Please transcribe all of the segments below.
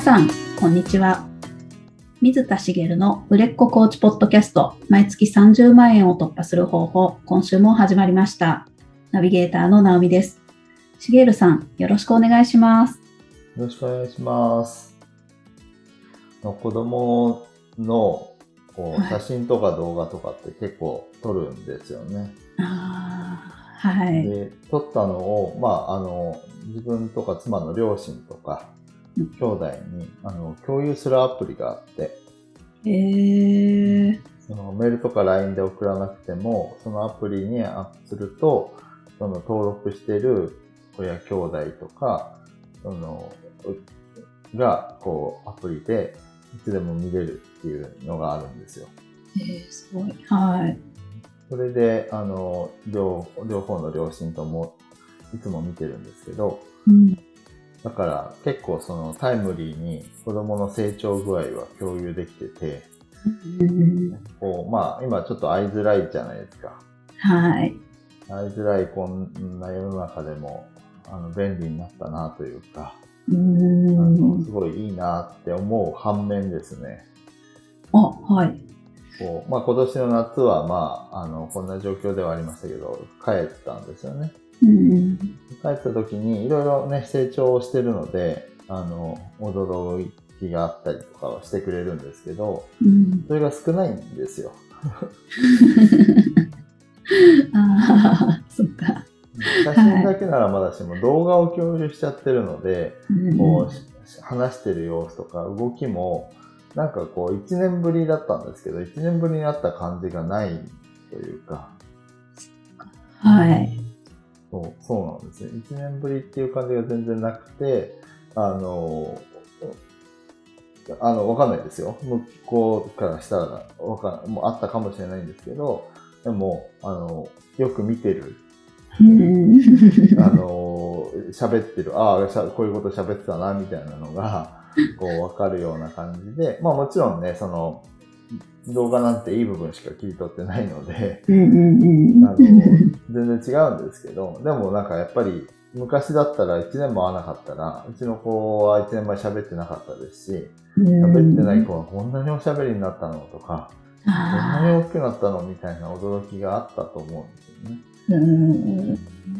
皆さん、こんにちは。水田茂の売れっ子コーチポッドキャスト、毎月30万円を突破する方法、今週も始まりました。ナビゲーターの直美です。茂さん、よろしくお願いします。よろしくお願いします。の子供のこうはい写真とか動画とかって結構撮るんですよね。ああ、はい。で、撮ったのを、まあ、あの、自分とか妻の両親とかうん、兄弟にあの共有するアプリがあって、えー、そのメールとか LINE で送らなくても、そのアプリにアップすると、その登録している親兄弟とか、その、うが、こう、アプリでいつでも見れるっていうのがあるんですよ。えー、すごい。はい。それで、あの、両、両方の両親ともいつも見てるんですけど、うん、だから結構そのタイムリーに子供の成長具合は共有できてて、うんこう、まあ今ちょっと会いづらいじゃないですか。はい。会いづらいこんな世の中でも、あの、便利になったなというか、うんす。ごいいいなって思う反面ですね。あ、はい。こう、まあ今年の夏はまあ、あの、こんな状況ではありましたけど、帰ったんですよね。うん。帰った時にいろいろね、成長してるので、あの、驚きがあったりとかはしてくれるんですけど、うん、それが少ないんですよ。ああ、そっか。写真だけならまだしも動画を共有しちゃってるので、うんこうし話してる様子とか動きも、なんかこう1年ぶりだったんですけど、1年ぶりに会った感じがないというか、はい。そうそうなんですね。1年ぶりっていう感じが全然なくて、あの、あの、わかんないですよ。向こうからしたら、わかんもうあったかもしれないんですけど、でも、あの、よく見てる、うんあの、喋ってる、ああ、こういうこと喋ってたな、みたいなのが、こう、わかるような感じで、まあもちろんね、その、動画なんていい部分しか切り取ってないので、あの、全然違うんですけど、でもなんかやっぱり、昔だったら1年も会わなかったら、うちの子は1年前喋ってなかったですし、うん。喋ってない子はこんなにおしゃべりになったのとか、こんなにあ大きくなったのみたいな驚きがあったと思うんですよね。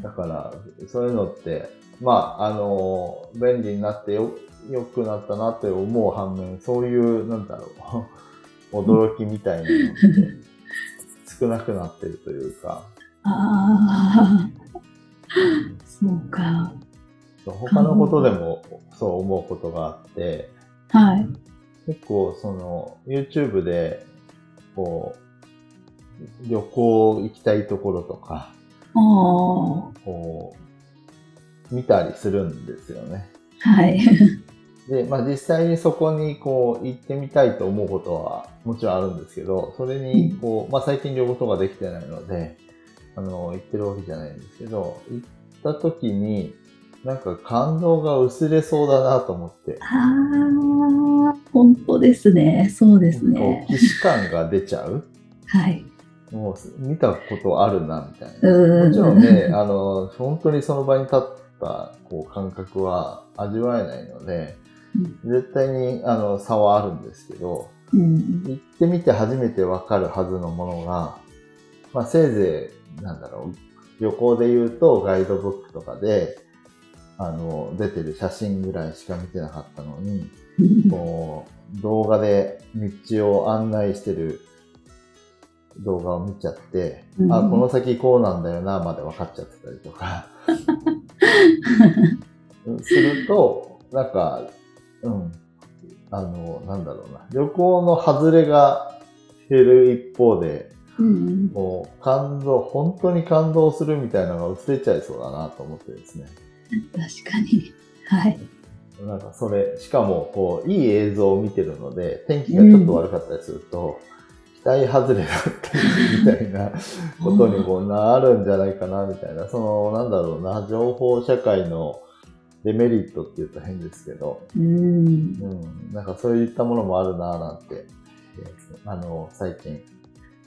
だから、そういうのって、まあ、あの、便利になってよ、良くなったなって思う反面、そういう、なんだろう、驚きみたいなのって少なくなってるというか、ああ、そうか。他のことでもそう思うことがあって、はい。結構その YouTube でこう旅行行きたいところとかああ、こう見たりするんですよね。はい。で、まあ実際にそこにこう行ってみたいと思うことはもちろんあるんですけど、それにこう、まあ最近旅行とかできてないので、あの、行ってるわけじゃないんですけど、行った時になんか感動が薄れそうだなと思って、ああ、本当ですね。そうですね。既視感が出ちゃう。はい。もう見たことあるな、みたいな。うんもちろんね、あの、本当にその場に立ったこう感覚は味わえないので、絶対にあの差はあるんですけど、うん。行ってみて初めてわかるはずのものが、まあせいぜい、なんだろう、旅行で言うとガイドブックとかで、あの、出てる写真ぐらいしか見てなかったのに、こう、動画で道を案内してる動画を見ちゃって、うん。あ、この先こうなんだよな、まで分かっちゃってたりとか、すると、なんか、うん、あの、なんだろうな、旅行の外れが減る一方で、うん。もう感動、本当に感動するみたいなのが薄れちゃいそうだなと思ってですね。確かに。はい。なんかそれ、しかも、こう、いい映像を見てるので、天気がちょっと悪かったりすると、期待外れだったりみたいなことにもなるんじゃないかな、みたいな、その、なんだろうな、情報社会のデメリットって言うと変ですけど、うん。うん、なんかそういったものもあるな、なんて、えーあの、最近、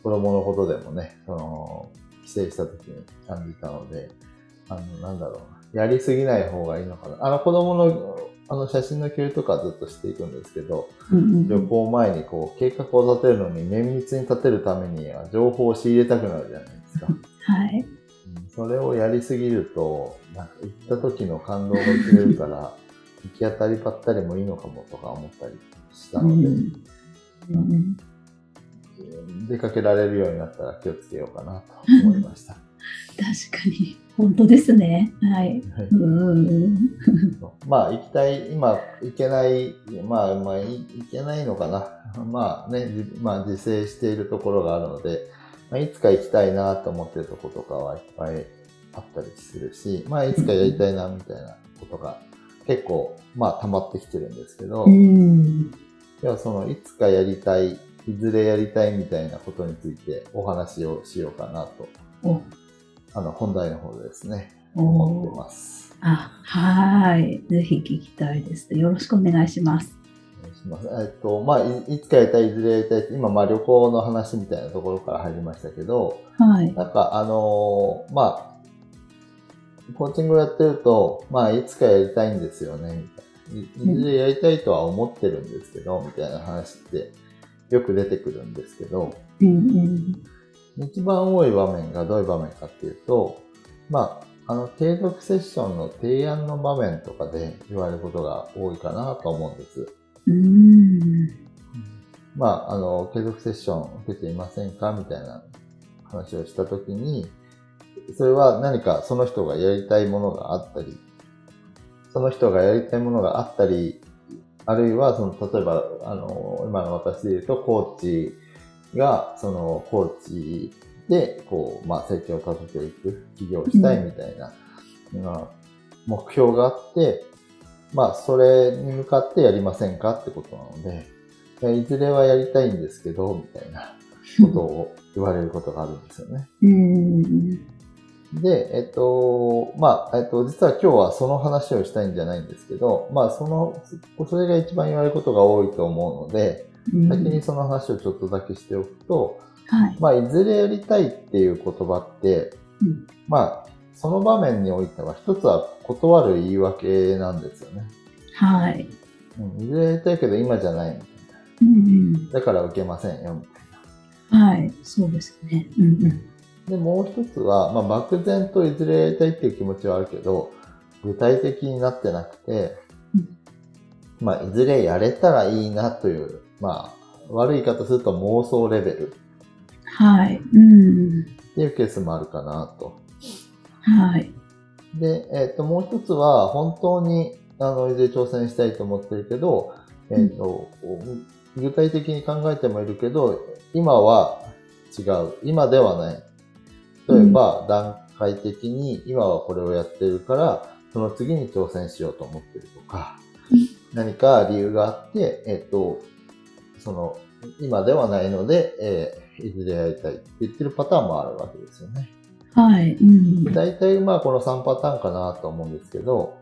子供のことでもね、その、帰省した時に感じたので、あの、なんだろうな、やりすぎない方がいいのかな。あの、子供のあの写真の共有とかずっとしていくんですけど、うんうん旅行前にこう計画を立てるのに綿密に立てるためには情報を仕入れたくなるじゃないですか。はい。うんそれをやりすぎると、なんか行った時の感動が薄れるから、行き当たりばったりもいいのかもとか思ったりしたので、うんうん出かけられるようになったら気をつけようかなと思いました。確かに。本当ですね。はい。はいうん。まあ行きたい、今行けない、まあまあい行けないのかな。まあね、じまあ自制しているところがあるので、まあ、いつか行きたいなと思ってるとことかはいっぱいあったりするし、まあいつかやりたいなみたいなことが結構まあ溜まってきてるんですけど、うん。ではそのいつかやりたい、いずれやりたいみたいなことについてお話をしようかなと、お、あの本題の方でですね、お思ってます。あ、はい。ぜひ聞きたいです。よろしくお願いします。えっと、まあい、いつかやりたい、いずれやりたいって、今、まあ旅行の話みたいなところから入りましたけど、はい。なんかあのーまあ、コーチングをやってると、まあ、いつかやりたいんですよね、みたいな。いいずれやりたいとは思ってるんですけど、みたいな話ってよく出てくるんですけど、うんうん。一番多い場面がどういう場面かっていうと、まあ、あの、継続セッションの提案の場面とかで言われることが多いかなと思うんです。うん。まあ、あの、継続セッション受けていませんか？みたいな話をしたときに、それは何かその人がやりたいものがあったり、その人がやりたいものがあったり、あるいは、その、例えば、あの、今の私で言うと、コーチが、その、コーチで、こう、まあ、成長を立てていく、起業したいみたいな、まあ目標があって、まあ、それに向かってやりませんかってことなので、いずれはやりたいんですけど、みたいなことを言われることがあるんですよね。うん。で、えっと、まあ、えっと、実は今日はその話をしたいんじゃないんですけど、まあ、その、それが一番言われることが多いと思うので、うん先にその話をちょっとだけしておくと、はい。まあ、いずれやりたいっていう言葉って、うんまあ、その場面においては一つは断る言い訳なんですよね。はい。うん、いずれやりたいけど今じゃないみたいうんな。だから受けませんよ、みたいうん。はい。そうですね。うんうん。な。で、もう一つは、まあ、漠然といずれやりたいっていう気持ちはあるけど、具体的になってなくて、うんまあ、いずれやれたらいいなという、まあ、悪い言い方すると妄想レベルはい。うん。っていうケースもあるかなと。はい。で、えっ、と、もう一つは、本当に、あの、いずれ挑戦したいと思ってるけど、えっ、と、具体的に考えてもいるけど、今は違う。今ではない。例えば、段階的に、今はこれをやってるから、その次に挑戦しようと思ってるとかうん、何か理由があって、えっ、と、その、今ではないので、えーいずれやりたいって言ってるパターンもあるわけですよね。はい。うん。は大体まあこの3パターンかなと思うんですけど、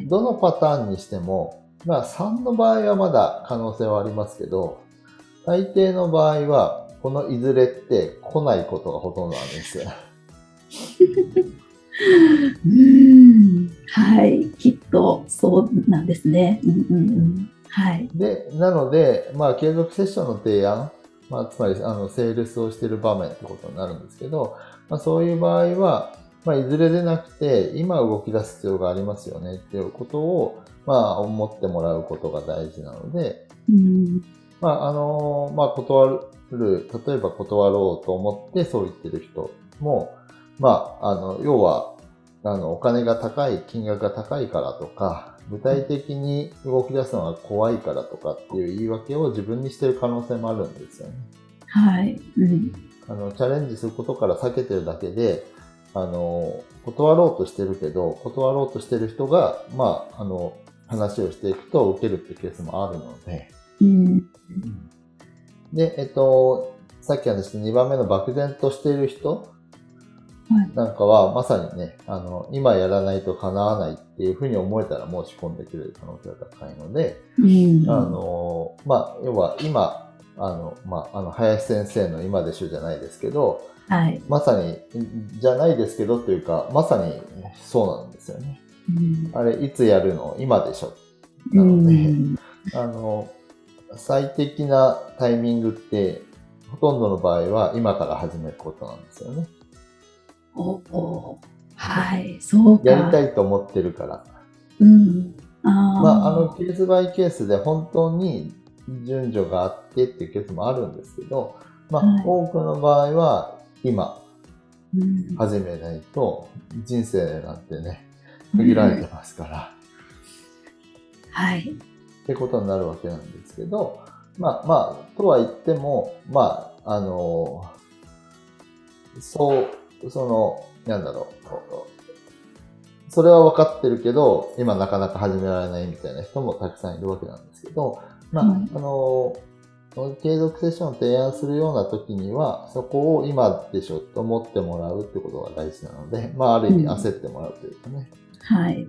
い。どのパターンにしても、まあ3の場合はまだ可能性はありますけど、大抵の場合は、このいずれって来ないことがほとんどなんですよ。うん。はい。きっとそうなんですね。うんうんうん。はい。で、なので、まあ継続セッションの提案、まあつまりあのセールスをしている場面ってことになるんですけど、まあそういう場合は、まあいずれでなくて、今動き出す必要がありますよねっていうことを、まあ思ってもらうことが大事なので、うん。まあ、あのまあ、断る、例えば断ろうと思ってそう言ってる人も、まあ、あの、要は、あの、お金が高い、金額が高いからとか、具体的に動き出すのが怖いからとかっていう言い訳を自分にしてる可能性もあるんですよね。はい。うん。あの、チャレンジすることから避けてるだけで、あの、断ろうとしてるけど、断ろうとしてる人が、まあ、あの、話をしていくと受けるってケースもあるので、うん。で、えっと、さっき話した2番目の漠然としている人はい。なんかは、まさにね、あの、今やらないと叶わないっていうふうに思えたら申し込んでくれる可能性が高いので、うん。あの、まあ、要は今、あの、まあ、あの、林先生の今でしょじゃないですけど、はい。まさに、じゃないですけどというか、まさにそうなんですよね。うん。あれ、いつやるの？今でしょ。なので、うんあの、最適なタイミングって、ほとんどの場合は今から始めることなんですよね。おおはい、そうか。やりたいと思ってるから。うん。ああ。まあ、あの、ケースバイケースで本当に順序があってっていうケースもあるんですけど、まあ、はい。多くの場合は今うん、始めないと人生なんてね、限られてますから、はい。ってことになるわけなんですけど、まあまあ、とは言っても、まあ、あの、そう、その、なんだろう、それは分かってるけど、今なかなか始められないみたいな人もたくさんいるわけなんですけど、まあ、はい。あの、継続セッションを提案するような時には、そこを今でしょと思ってもらうってことが大事なので、まあ、ある意味焦ってもらうというかね、はい。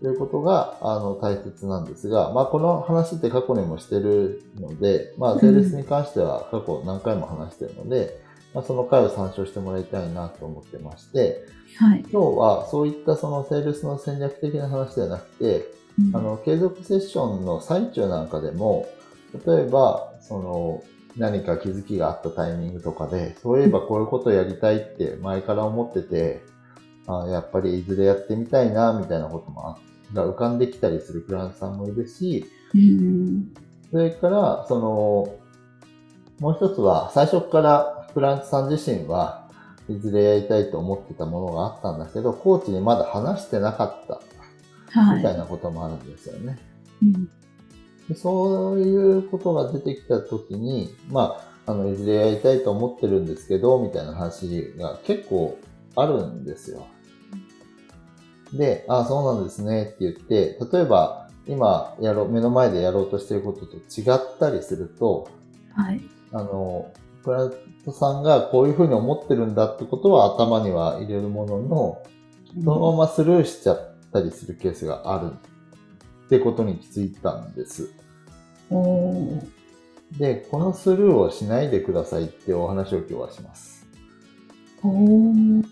ということがあの大切なんですが、まあ、この話って過去にもしてるので、まあ、セールスに関しては過去何回も話してるので、まあ、その回を参照してもらいたいなと思ってまして、はい。今日はそういったそのセールスの戦略的な話ではなくて、うんあの、継続セッションの最中なんかでも、例えば、その、何か気づきがあったタイミングとかで、そういえばこういうことをやりたいって前から思ってて、あやっぱりいずれやってみたいな、みたいなこともあが浮かんできたりするクライアントさんもいるし、うん。それから、その、もう一つは、最初からクライアントさん自身は、いずれやりたいと思ってたものがあったんだけど、コーチにまだ話してなかった、みたいはい。なこともあるんですよね。うんでそういうことが出てきたときに、まあ、あの、いずれやりたいと思ってるんですけど、みたいな話が結構あるんですよ。で、あそうなんですねって言って、例えば、今やろう、目の前でやろうとしてることと違ったりすると、はい。あの、クライアントさんがこういうふうに思ってるんだってことは頭には入れるものの、そのままスルーしちゃったりするケースがあるってことに気づいたんです。で、このスルーをしないでくださいってお話を今日はします。おー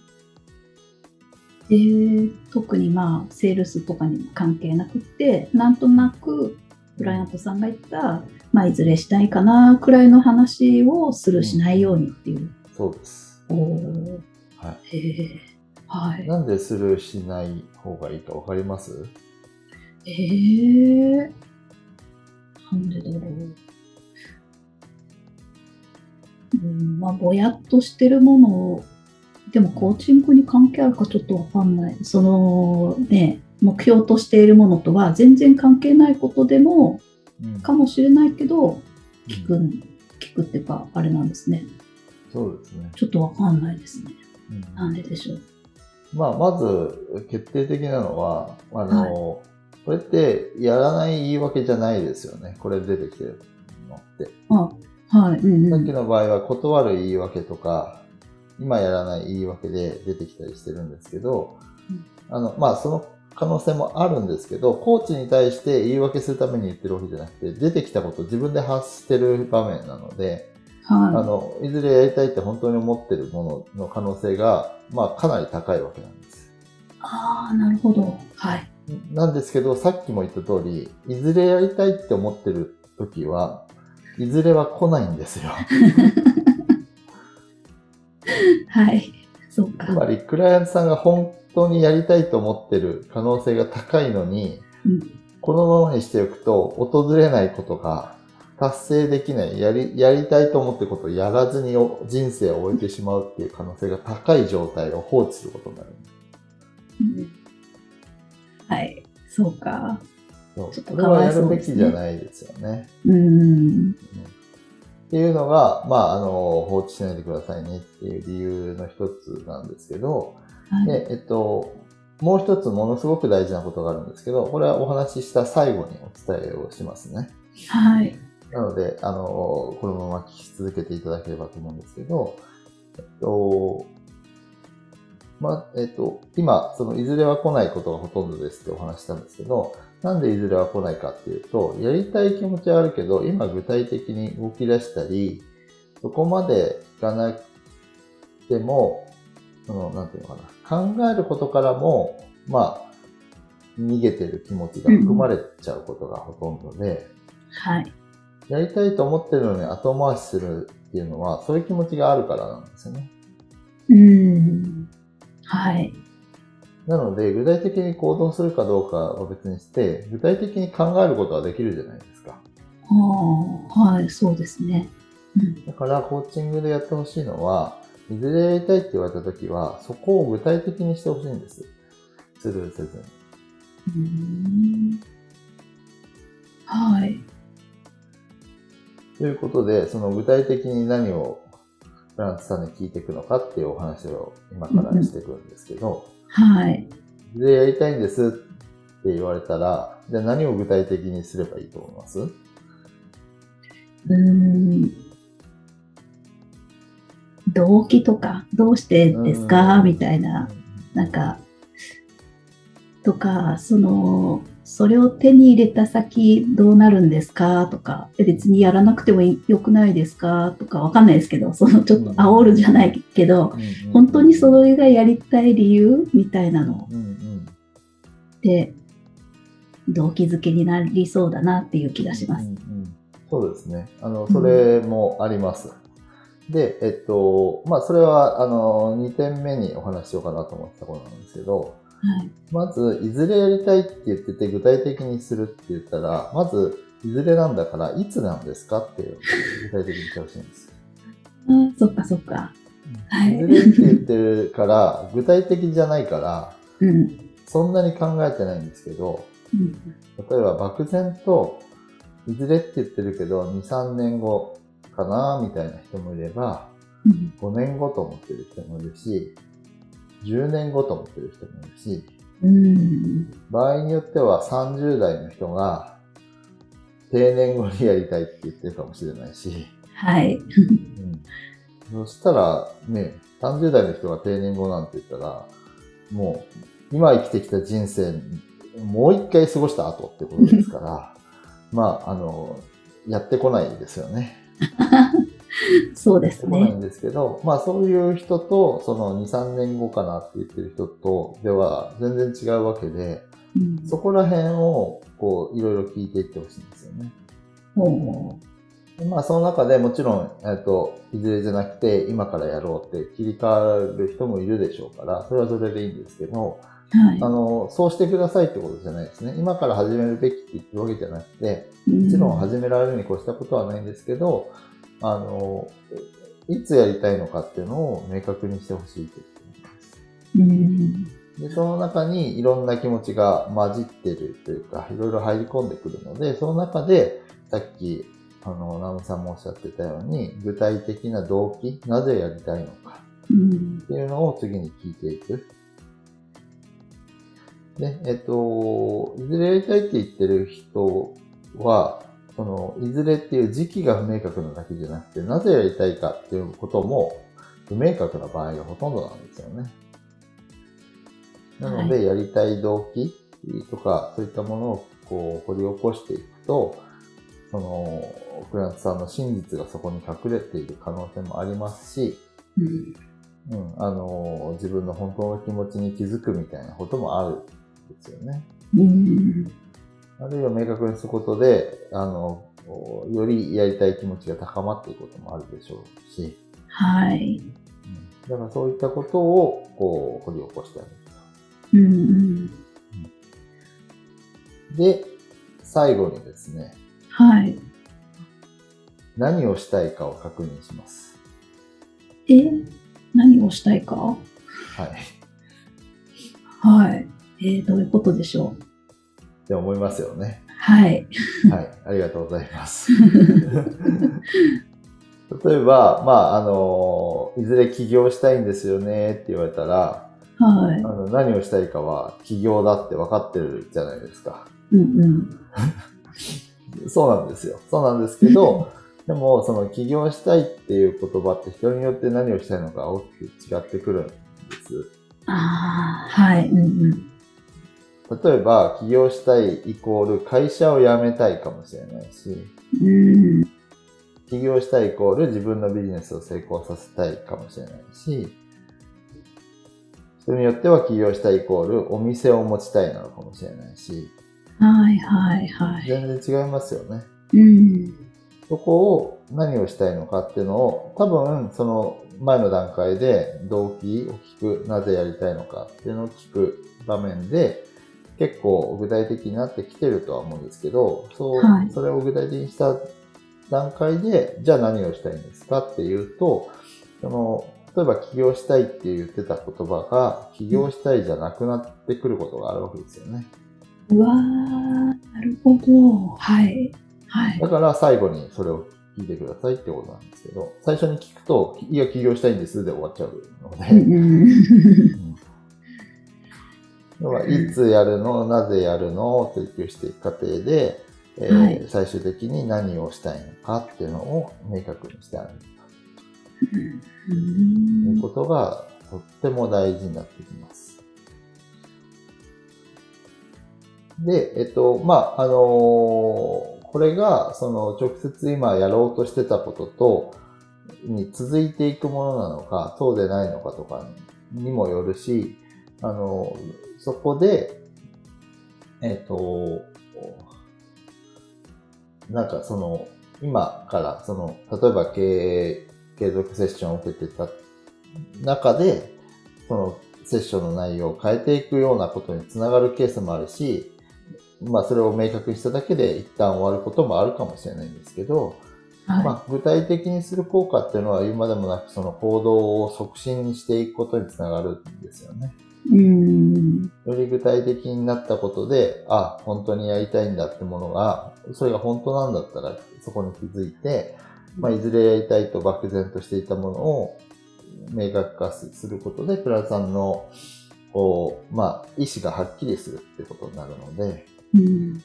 で特にまあセールスとかにも関係なくってなんとなくクライアントさんが言った、まあ、いずれしたいかなくらいの話をするしないようにっていう。そうです。おーはへえはい。なんでスルーしない方がいいかわかります？えー、なんでだろう。うん、まあ、ぼやっとしてるものを、でもコーチングに関係あるかちょっとわかんない。そのね、目標としているものとは全然関係ないことでも、うんかもしれないけど、聞く、うん聞くっていうか、あれなんですね。そうですね。ちょっとわかんないですね。うんなんででしょう。まあ、まず、決定的なのは、あの、これってやらない言い訳じゃないですよね。これ出てきてるのって。あ、はい。うんうん。さっきの場合は断る言い訳とか、今やらない言い訳で出てきたりしてるんですけど、うんあの、まあ、その可能性もあるんですけど、コーチに対して言い訳するために言ってるわけじゃなくて、出てきたことを自分で発してる場面なので、あはの、いずれやりたいって本当に思ってるものの可能性が、まあ、かなり高いわけなんです。い。ああ、なるほど。はい。なんですけど、さっきも言った通り、いずれやりたいって思ってる時は、いずれは来ないんですよ。はい。そうか。つまり、クライアントさんが本当にやりたいと思ってる可能性が高いのに、うんこのままにしておくと、訪れないことが達成できない、やり、やりたいと思ってることをやらずにお人生を終えてしまうっていう可能性が高い状態を放置することになる。うんはい。そうか。そうちょっとかわこれはいやそうですねるべきじゃないですよね。うん。っていうのが、まあ、あの、放置しないでくださいねっていう理由の一つなんですけど、はい。で、えっと、もう一つものすごく大事なことがあるんですけど、これはお話しした最後にお伝えをしますね。はい。なので、あの、このまま聞き続けていただければと思うんですけど、えっと、まあ、えっと、今、その、いずれは来ないことがほとんどですってお話ししたんですけど、なんでいずれは来ないかっていうと、やりたい気持ちはあるけど、今具体的に動き出したり、そこまでいかなくても、その、なんていうのかな、考えることからも、まあ、逃げてる気持ちが含まれちゃうことがほとんどで、はい。やりたいと思ってるのに後回しするっていうのは、そういう気持ちがあるからなんですよね。うん。はい。なので、具体的に行動するかどうかは別にして、具体的に考えることはできるじゃないですか。ああ、はい、そうですね。うん。だから、コーチングでやってほしいのは、いずれやりたいって言われたときは、そこを具体的にしてほしいんです。スルーせずに。うーんはい。ということで、その具体的に何をフランツさんに聞いていくのかっていうお話を今からしていくんですけど、はい。いずれやりたいんですって言われたら、じゃあ何を具体的にすればいいと思います？うーん。動機とか、どうしてですか？みたいな、なんか、とか、その、それを手に入れた先どうなるんですかとか、え別にやらなくてもいよくないですか？とか、わかんないですけど、そのちょっと煽るじゃないけど、本当にそれがやりたい理由みたいなのうんうんって、動機づけになりそうだなっていう気がします。うんうんそうですね。あの、それもあります。で、えっと、まあ、それは、あの、2点目にお話ししようかなと思ってたことなんですけど、はい。まず、いずれやりたいって言ってて、具体的にするって言ったら、まず、いずれなんだから、いつなんですかっていう、具体的に言ってほしいんです。あーそっかそっか。はいいずれって言ってるから、具体的じゃないから、うん。そんなに考えてないんですけど、うん例えば漠然と、いずれって言ってるけど、2、3年後かな、みたいな人もいれば、うん5年後と思ってる人もいるし、10年後と思ってる人もいるし、うん。場合によっては30代の人が定年後にやりたいって言ってるかもしれないし、はい。うん、そしたらね、30代の人が定年後なんて言ったら、もう今生きてきた人生、もう一回過ごした後ってことですから、まあ、あの、やってこないですよね。そうですね。来ないんですけど、まあそういう人と、その2、3年後かなって言ってる人とでは全然違うわけで、うんそこら辺をこういろいろ聞いていってほしいんですよね。ほでまあその中でもちろん、えっと、いずれじゃなくて今からやろうって切り替わる人もいるでしょうから、それはそれでいいんですけど、うはいあの、そうしてくださいってことじゃないですね。今から始めるべきって言ってるわけじゃなくて、ももちろん始められるに越したことはないんですけど、あの、いつやりたいのかっていうのを明確にしてほしいと言っています。うん。で、その中にいろんな気持ちが混じってるというか、いろいろ入り込んでくるので、その中で、さっき、あの、ナムさんもおっしゃってたように、具体的な動機、なぜやりたいのかうんっていうのを次に聞いていく。で、えっと、いずれやりたいって言ってる人は、その、いずれっていう時期が不明確なだけじゃなくて、なぜやりたいかっていうことも不明確な場合がほとんどなんですよね。なので、やりたい動機とか、そういったものをこう掘り起こしていくと、その、クラントさんの真実がそこに隠れている可能性もありますし、うんうん、あの、自分の本当の気持ちに気づくみたいなこともあるんですよね。うんあるいは明確にすることで、あの、よりやりたい気持ちが高まっていくこともあるでしょうし、はい。うん、だからそういったことを、こう、掘り起こしてあげるうんと。で、最後にですね、はい。何をしたいかを確認します。え、何をしたいか？はい。はい。えーどういうことでしょう？って思いますよね。はい。はい。ありがとうございます。例えば、まあ、あの、いずれ起業したいんですよねって言われたら、はいあ。の何をしたいかは起業だって分かってるじゃないですか。うんうん。そうなんですよ。そうなんですけど、でも、その起業したいっていう言葉って人によって何をしたいのか大きく違ってくるんです。ああ、はい。うんうん。例えば、起業したいイコール会社を辞めたいかもしれないし、うん。起業したいイコール自分のビジネスを成功させたいかもしれないし、それによっては起業したイコールお店を持ちたいなのかもしれないし、はいはいはい。全然違いますよね。うん。そこを何をしたいのかっていうのを、多分その前の段階で動機を聞く、なぜやりたいのかっていうのを聞く場面で、結構具体的になってきてるとは思うんですけど、そう、はいそれを具体的にした段階で、じゃあ何をしたいんですかっていうと、その、例えば起業したいって言ってた言葉が、起業したいじゃなくなってくることがあるわけですよね。うわー、なるほど。はい。はい。だから最後にそれを聞いてくださいってことなんですけど、最初に聞くと、いや、起業したいんですで終わっちゃうので、要はいつやるの、なぜやるの？を追求していく過程で、えーはい。最終的に何をしたいのかっていうのを明確にしてあげるうというんことがとっても大事になってきます。で、えっと、まあ、あのーこれが、その、直接今やろうとしてたことと、に続いていくものなのか、そうでないのかとかにもよるし、あの、そこで、えっ、と、なんかその、今から、その、例えば経営継続セッションを受けてた中で、そのセッションの内容を変えていくようなことにつながるケースもあるし、まあそれを明確にしただけで一旦終わることもあるかもしれないんですけど、はい。まあ、具体的にする効果っていうのは言うまでもなくその行動を促進していくことにつながるんですよね。うん。より具体的になったことで、あ、本当にやりたいんだってものが、それが本当なんだったらそこに気づいて、まあ、いずれやりたいと漠然としていたものを明確化することで、プラさんの、こう、まあ、意思がはっきりするってことになるので、うん。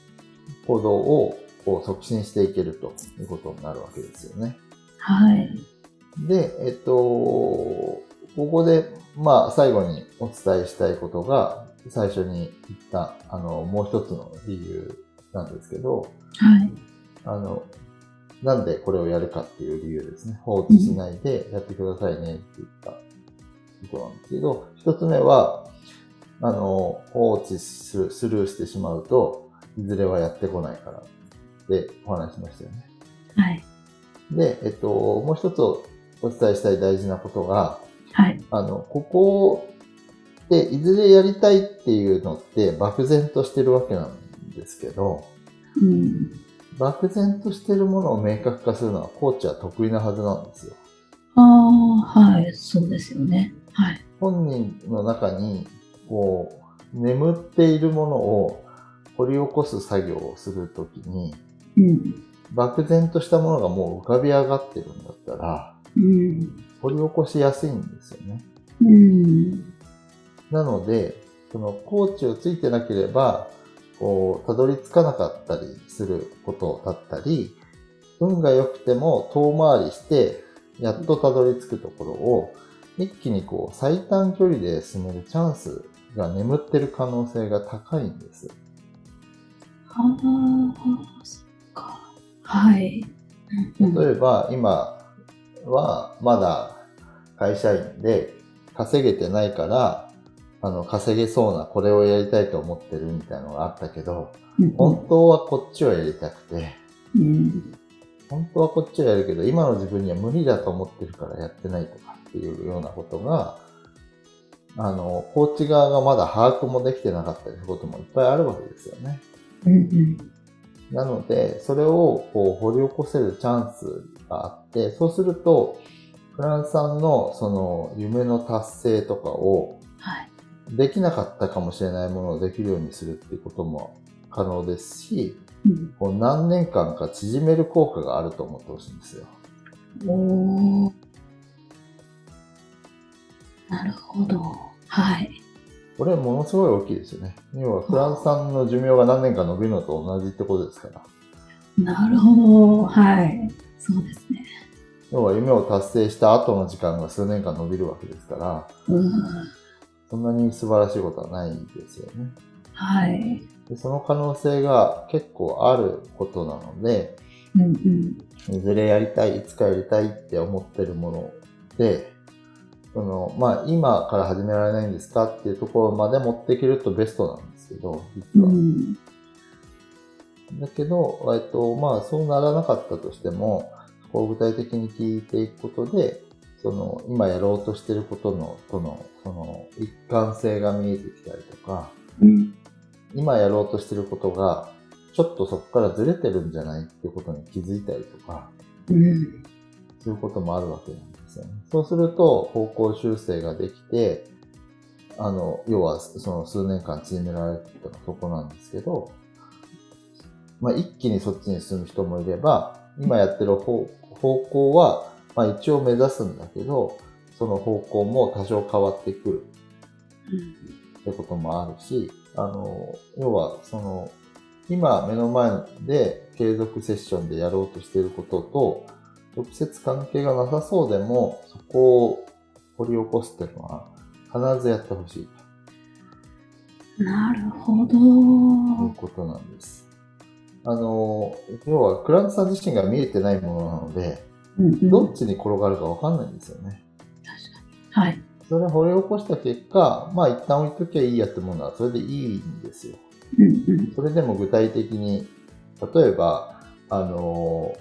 行動をこう促進していけるということになるわけですよね。はい。で、えっと、ここで、まあ、最後にお伝えしたいことが、最初に言った、あの、もう一つの理由なんですけど、はい。あの、なんでこれをやるかっていう理由ですね。放置しないでやってくださいねって言ったことなんですけど、一つ目は、あの、放置する、スルーしてしまうと、いずれはやってこないからってお話しましたよね。はい。で、えっと、もう一つお伝えしたい大事なことが、はい。あの、ここでいずれやりたいっていうのって漠然としてるわけなんですけど、うん。漠然としてるものを明確化するのはコーチは得意なはずなんですよ。ああ、はい。そうですよね。はい。本人の中に、こう、眠っているものを掘り起こす作業をするときに、うん。漠然としたものがもう浮かび上がってるんだったら、うん。掘り起こしやすいんですよね。うん。なので、そのコーチをついてなければ、こう、たどり着かなかったりすることだったり、運が良くても遠回りして、やっとたどり着くところを、一気にこう、最短距離で進めるチャンスが眠ってる可能性が高いんです。ああ、そっか。はい。うん例えば、今はまだ会社員で稼げてないから、あの、稼げそうなこれをやりたいと思ってるみたいなのがあったけど、うん本当はこっちをやりたくて、うん。本当はこっちをやるけど、今の自分には無理だと思ってるからやってないとかっていうようなことが、あの、コーチ側がまだ把握もできてなかったりすることもいっぱいあるわけですよね。うんうん。なので、それをこう掘り起こせるチャンスがあって、そうすると、フランスさんのその夢の達成とかをはい。できなかったかもしれないものをできるようにするっていうことも可能ですし、うん。こう何年間か縮める効果があると思ってほしいんですよ。おー。なるほど。はい。これものすごい大きいですよね。要はフランスさんの寿命が何年か伸びるのと同じってことですから。なるほど。はい。そうですね。要は夢を達成した後の時間が数年間伸びるわけですから、うん。そんなに素晴らしいことはないですよね。はい。でその可能性が結構あることなので、うんうん。いずれやりたい、いつかやりたいって思ってるもので、その、まあ、今から始められないんですかっていうところまで持っていけるとベストなんですけど、実は。うん。だけど、えっと、まあ、そうならなかったとしても、そこを具体的に聞いていくことで、その、今やろうとしてることの、との、その、一貫性が見えてきたりとか、うん。今やろうとしてることが、ちょっとそこからずれてるんじゃないっていうことに気づいたりとか、うん。そういうこともあるわけなんですよね。そうすると、方向修正ができて、あの、要は、その数年間縮められてたのはそこなんですけど、まあ、一気にそっちに進む人もいれば、今やってる方方向は、まあ、一応目指すんだけど、その方向も多少変わってくるってこともあるし、あの、要は、その、今目の前で継続セッションでやろうとしていることと、直接関係がなさそうでも、そこを掘り起こすっていうのは、必ずやってほしいなるほど。ということなんです。あの、要は、クラントさん自身が見えてないものなので、うんうん、どっちに転がるかわかんないんですよね。確かに。はい。それを掘り起こした結果、まあ一旦置いときゃいいやってものはそれでいいんですよ。うんうん。それでも具体的に、例えば、あの、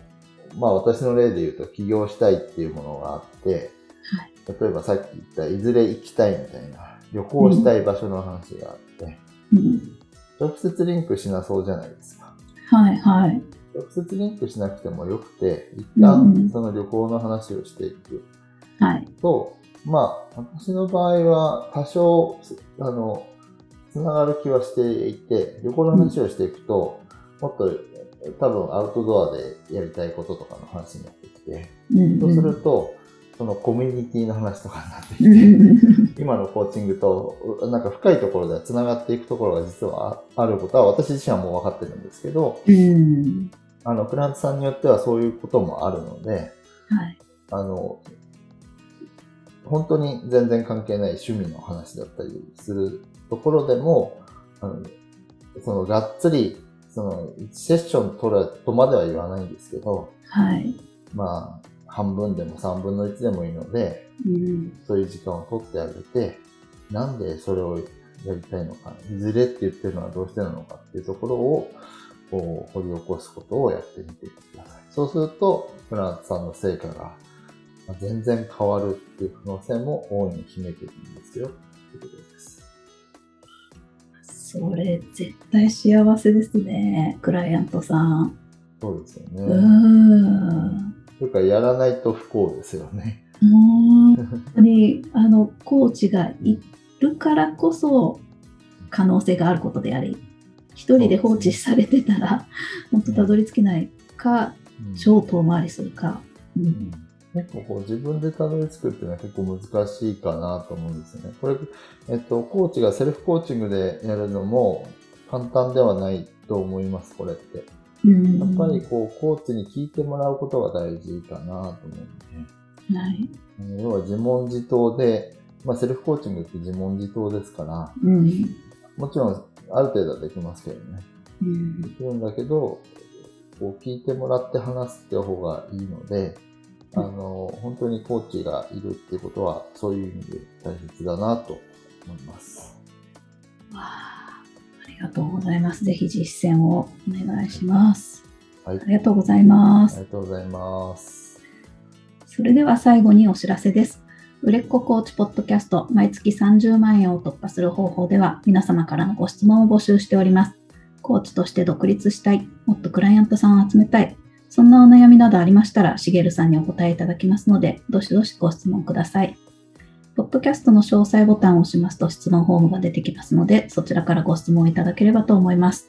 まあ私の例で言うと起業したいっていうものがあって、はい。例えばさっき言ったいずれ行きたいみたいな、旅行したい場所の話があって、うん。直接リンクしなそうじゃないですか。はいはい。直接リンクしなくてもよくて、一うんうん旦その旅行の話をしていくはい。と、まあ、私の場合は多少、あの、つながる気はしていて、旅行の話をしていくと、もっと多分アウトドアでやりたいこととかの話になってきて、うんそうすると、そのコミュニティの話とかになってきうんて、今のコーチングとなんか深いところでは繋がっていくところが実はあることは私自身はもう分かってるんですけど、うん。あの、クラントさんによってはそういうこともあるので、はい。あの、本当に全然関係ない趣味の話だったりするところでも、あのそのがっつり、そのセッション取るとまでは言わないんですけど、はい。まあ、半分でも3分の1でもいいので、うん。そういう時間を取ってあげて、なんでそれをやりたいのか、いずれって言ってるのはどうしてなのかっていうところを、こう掘り起こすことをやってみてください。そうすると、フランスさんの成果がまあ全然変わるっていう可能性も大いに秘めてるんですよ。ということ。それ、絶対幸せですね。クライアントさん。そうですよね。うーん。というか、やらないと不幸ですよね。本当に、あの、コーチがいるからこそ、可能性があることであり、一人で放置されてたら、本当たどり着けないか、うん超遠回りするか。ううんん結構こう自分でたどり着くっていうのは結構難しいかなと思うんですよね。これ、えっと、コーチがセルフコーチングでやるのも簡単ではないと思います、これって。うんやっぱりこう、コーチに聞いてもらうことが大事かなと思うんで、はい。あの要は自問自答で、まあセルフコーチングって自問自答ですから、うん。もちろんある程度はできますけどね。うんできるんだけど、こう聞いてもらって話すって方がいいので、あの、本当にコーチがいるっていうことは、そういう意味で大切だなと思います。わあありがとうございます。ぜひ実践をお願いします。はい。ありがとうございます。ありがとうございます。それでは最後にお知らせです。売れっ子コーチポッドキャスト毎月30万円を突破する方法では皆様からのご質問を募集しております。コーチとして独立したい、もっとクライアントさんを集めたい、そんなお悩みなどありましたら、しげるさんにお答えいただきますので、どしどしご質問ください。ポッドキャストの詳細ボタンを押しますと質問フォームが出てきますので、そちらからご質問いただければと思います。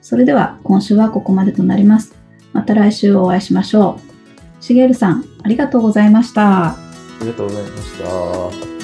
それでは今週はここまでとなります。また来週お会いしましょう。しげるさん、ありがとうございました。ありがとうございました。